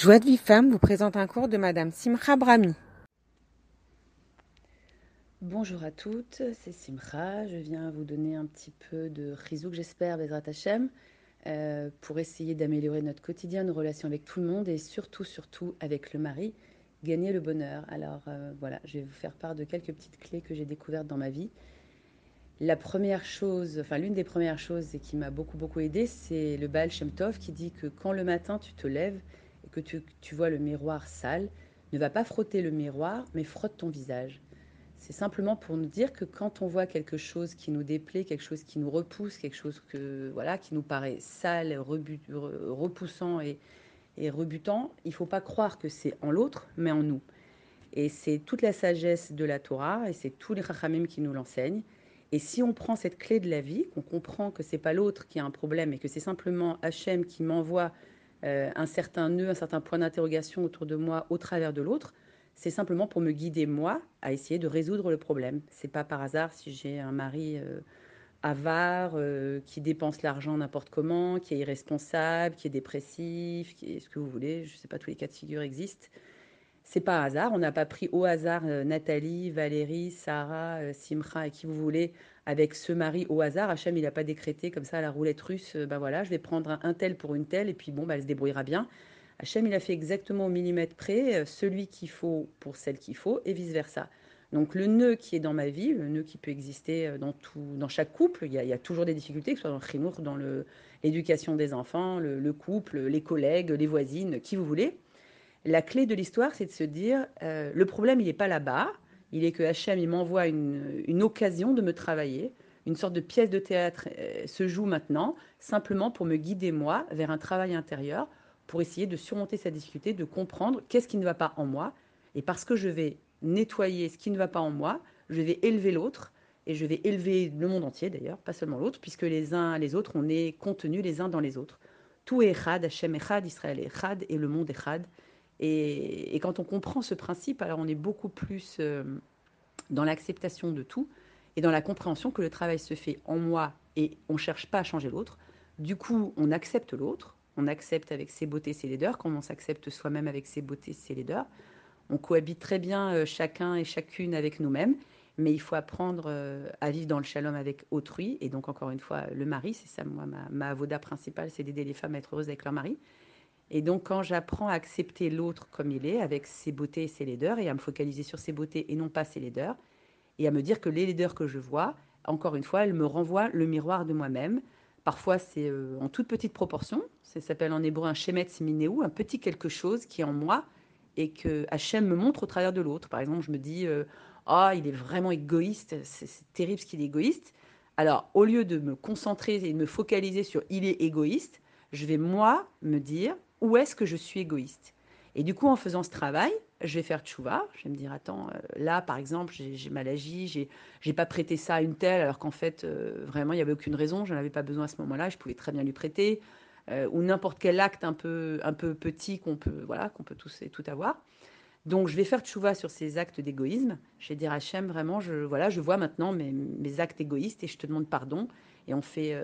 Joie de vie femme vous présente un cours de Madame Simcha Brahmi. Bonjour à toutes, c'est Simcha. Je viens vous donner un petit peu de rizouk, j'espère, Bezrat Hashem, euh, pour essayer d'améliorer notre quotidien, nos relations avec tout le monde et surtout, surtout avec le mari, gagner le bonheur. Alors euh, voilà, je vais vous faire part de quelques petites clés que j'ai découvertes dans ma vie. La première chose, enfin l'une des premières choses et qui m'a beaucoup beaucoup aidé, c'est le Baal Shem Tov qui dit que quand le matin tu te lèves, que tu, vois le miroir sale, ne va pas frotter le miroir, mais frotte ton visage. C'est simplement pour nous dire que quand on voit quelque chose qui nous déplaît, quelque chose qui nous repousse, quelque chose que voilà qui nous paraît sale, repoussant et, rebutant, il faut pas croire que c'est en l'autre, mais en nous. Et c'est toute la sagesse de la Torah et c'est tous les rachamim qui nous l'enseignent. Et si on prend cette clé de la vie, qu'on comprend que c'est pas l'autre qui a un problème et que c'est simplement Hachem qui m'envoie euh, un certain nœud, un certain point d'interrogation autour de moi au travers de l'autre, c'est simplement pour me guider moi à essayer de résoudre le problème. C'est pas par hasard si j'ai un mari euh, avare, euh, qui dépense l'argent n'importe comment, qui est irresponsable, qui est dépressif, qui est ce que vous voulez, je sais pas, tous les cas de figure existent. C'est pas hasard, on n'a pas pris au hasard Nathalie, Valérie, Sarah, Simra et qui vous voulez avec ce mari au hasard. Hachem, il n'a pas décrété comme ça la roulette russe, ben voilà, je vais prendre un, tel pour une telle, et puis bon, bah, elle se débrouillera bien. Hachem, il a fait exactement au millimètre près euh, celui qu'il faut pour celle qu'il faut, et vice-versa. Donc le nœud qui est dans ma vie, le nœud qui peut exister euh, dans, tout, dans chaque couple, il y, a, toujours des difficultés, que ce soit dans le chinour, dans l'éducation des enfants, le, couple, les collègues, les voisines, qui vous voulez. La clé de l'histoire, c'est de se dire, le problème, il n'est pas là-bas, il est que Hachem, il m'envoie une, occasion de me travailler. Une sorte de pièce de théâtre euh, se joue maintenant, simplement pour me guider, moi, vers un travail intérieur, pour essayer de surmonter cette difficulté, de comprendre qu'est-ce qui ne va pas en moi. Et parce que je vais nettoyer ce qui ne va pas en moi, je vais élever l'autre, et je vais élever le monde entier d'ailleurs, pas seulement l'autre, puisque les uns les autres, on est contenus les uns dans les autres. Tout est Echad, Hachem Echad, Israël Echad, et le monde Echad. Et, quand on comprend ce principe, alors on est beaucoup plus euh, dans l'acceptation de tout et dans la compréhension que le travail se fait en moi et on ne cherche pas à changer l'autre. Du coup, on accepte l'autre, on accepte avec ses beautés, ses laideurs, comme on s'accepte soi-même avec ses beautés, ses laideurs. On cohabite très bien euh, chacun et chacune avec nous-mêmes, mais il faut apprendre euh, à vivre dans le shalom avec autrui. Et donc, encore une fois, le mari, c'est ça, moi, ma, ma avoda principale, c'est d'aider les femmes à être heureuses avec leur mari. Et donc, quand j'apprends à accepter l'autre comme il est, avec ses beautés et ses laideurs, et à me focaliser sur ses beautés et non pas ses laideurs, et à me dire que les laideurs que je vois, encore une fois, elles me renvoient le miroir de moi-même. Parfois, c'est euh, en toute petite proportion. Ça s'appelle en hébreu un shemetz minéou, un petit quelque chose qui est en moi et que Hachem me montre au travers de l'autre. Par exemple, je me dis, euh, ah, il est vraiment égoïste, c'est terrible ce qu'il est égoïste. Alors, au lieu de me concentrer et de me focaliser sur il est égoïste, je vais moi me dire, où est-ce que je suis égoïste? Et du coup, en faisant ce travail, je vais faire tchouva. Je vais me dire, attends, euh, là, par exemple, j'ai mal agi, j'ai pas prêté ça à une telle, alors qu'en fait, euh, vraiment, il n'y avait aucune raison, je n'en avais pas besoin à ce moment-là, je pouvais très bien lui prêter, euh, ou n'importe quel acte un peu, un peu petit qu'on peut, voilà, qu'on peut tous et tout avoir. Donc, je vais faire tchouva sur ces actes d'égoïsme. Je vais dire à Hachem, vraiment, je, voilà, je vois maintenant mes, mes, actes égoïstes et je te demande pardon. Et on fait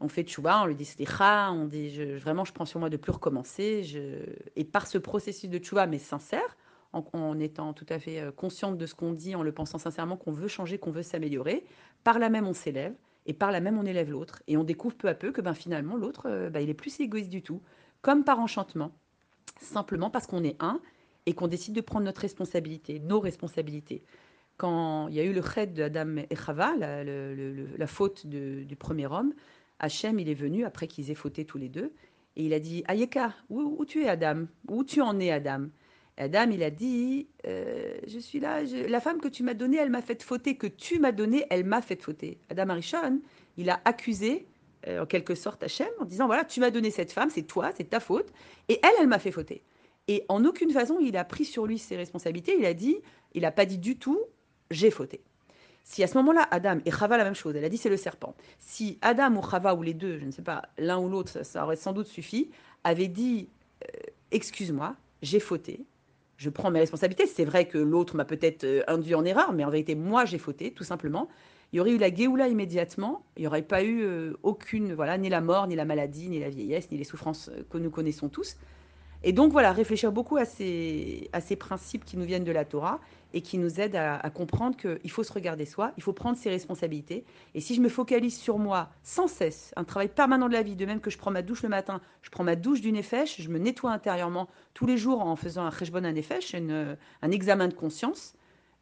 on fait tchouba, on lui dit slicha, on dit vraiment je prends sur moi de plus recommencer. et par ce processus de tchouba, mais sincère, en, étant tout à fait euh, consciente de ce qu'on dit, en le pensant sincèrement qu'on veut changer, qu'on veut s'améliorer, par là même on s'élève et par là même on élève l'autre. Et on découvre peu à peu que ben, finalement l'autre, euh, ben, il est plus égoïste du tout, comme par enchantement, simplement parce qu'on est un et qu'on décide de prendre notre responsabilité, nos responsabilités quand il y a eu le chède d'Adam et Chava, la, faute du premier homme, Hachem, il est venu après qu'ils aient fauté tous les deux, et il a dit Ayeka, où, tu es Adam? Où tu en es Adam? Adam, il a dit euh, Je suis là, la femme que tu m'as donnée, elle m'a fait fauter, que tu m'as donnée, elle m'a fait fauter. Adam Arishon, il a accusé euh, en quelque sorte Hachem en disant Voilà, tu m'as donné cette femme, c'est toi, c'est ta faute, et elle, elle m'a fait fauter. Et en aucune façon, il a pris sur lui ses responsabilités, il a dit Il n'a pas dit du tout J'ai fauté. Si à ce moment-là, Adam et Chava la même chose, elle a dit c'est le serpent. Si Adam ou Chava ou les deux, je ne sais pas, l'un ou l'autre, ça, aurait sans doute suffi, avait dit euh, excuse-moi, j'ai fauté, je prends mes responsabilités. C'est vrai que l'autre m'a peut-être euh, induit en erreur, mais en vérité, moi j'ai fauté, tout simplement. Il y aurait eu la Géoula immédiatement, il n'y aurait pas eu euh, aucune, voilà, ni la mort, ni la maladie, ni la vieillesse, ni les souffrances que nous connaissons tous. Et donc voilà, réfléchir beaucoup à ces, à ces principes qui nous viennent de la Torah et qui nous aident à, comprendre qu'il faut se regarder soi, il faut prendre ses responsabilités. Et si je me focalise sur moi sans cesse, un travail permanent de la vie, de même que je prends ma douche le matin, je prends ma douche du nefesh, je me nettoie intérieurement tous les jours en faisant un cheshbon un une, un examen de conscience,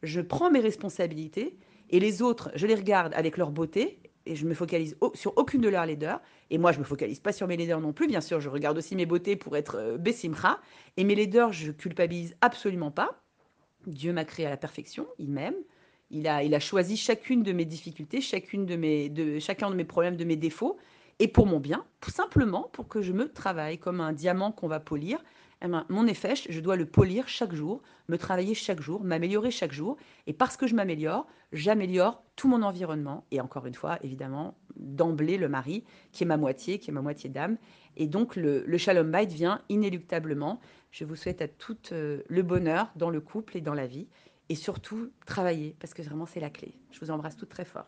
je prends mes responsabilités et les autres, je les regarde avec leur beauté et je me focalise sur aucune de leurs laideurs. Et moi, je me focalise pas sur mes laideurs non plus. Bien sûr, je regarde aussi mes beautés pour être euh. Et mes laideurs, je culpabilise absolument pas. Dieu m'a créé à la perfection, il m'aime. Il a, il a choisi chacune de mes difficultés, chacune de mes, de, chacun de mes problèmes, de mes défauts, et pour mon bien, simplement pour que je me travaille comme un diamant qu'on va polir. Eh ben, mon effet, je dois le polir chaque jour, me travailler chaque jour, m'améliorer chaque jour. Et parce que je m'améliore, j'améliore tout mon environnement. Et encore une fois, évidemment, d'emblée, le mari, qui est ma moitié, qui est ma moitié d'âme. Et donc, le, Shalom Bait vient inéluctablement. Je vous souhaite à toutes euh, le bonheur dans le couple et dans la vie. Et surtout, travailler, parce que vraiment, c'est la clé. Je vous embrasse toutes très fort.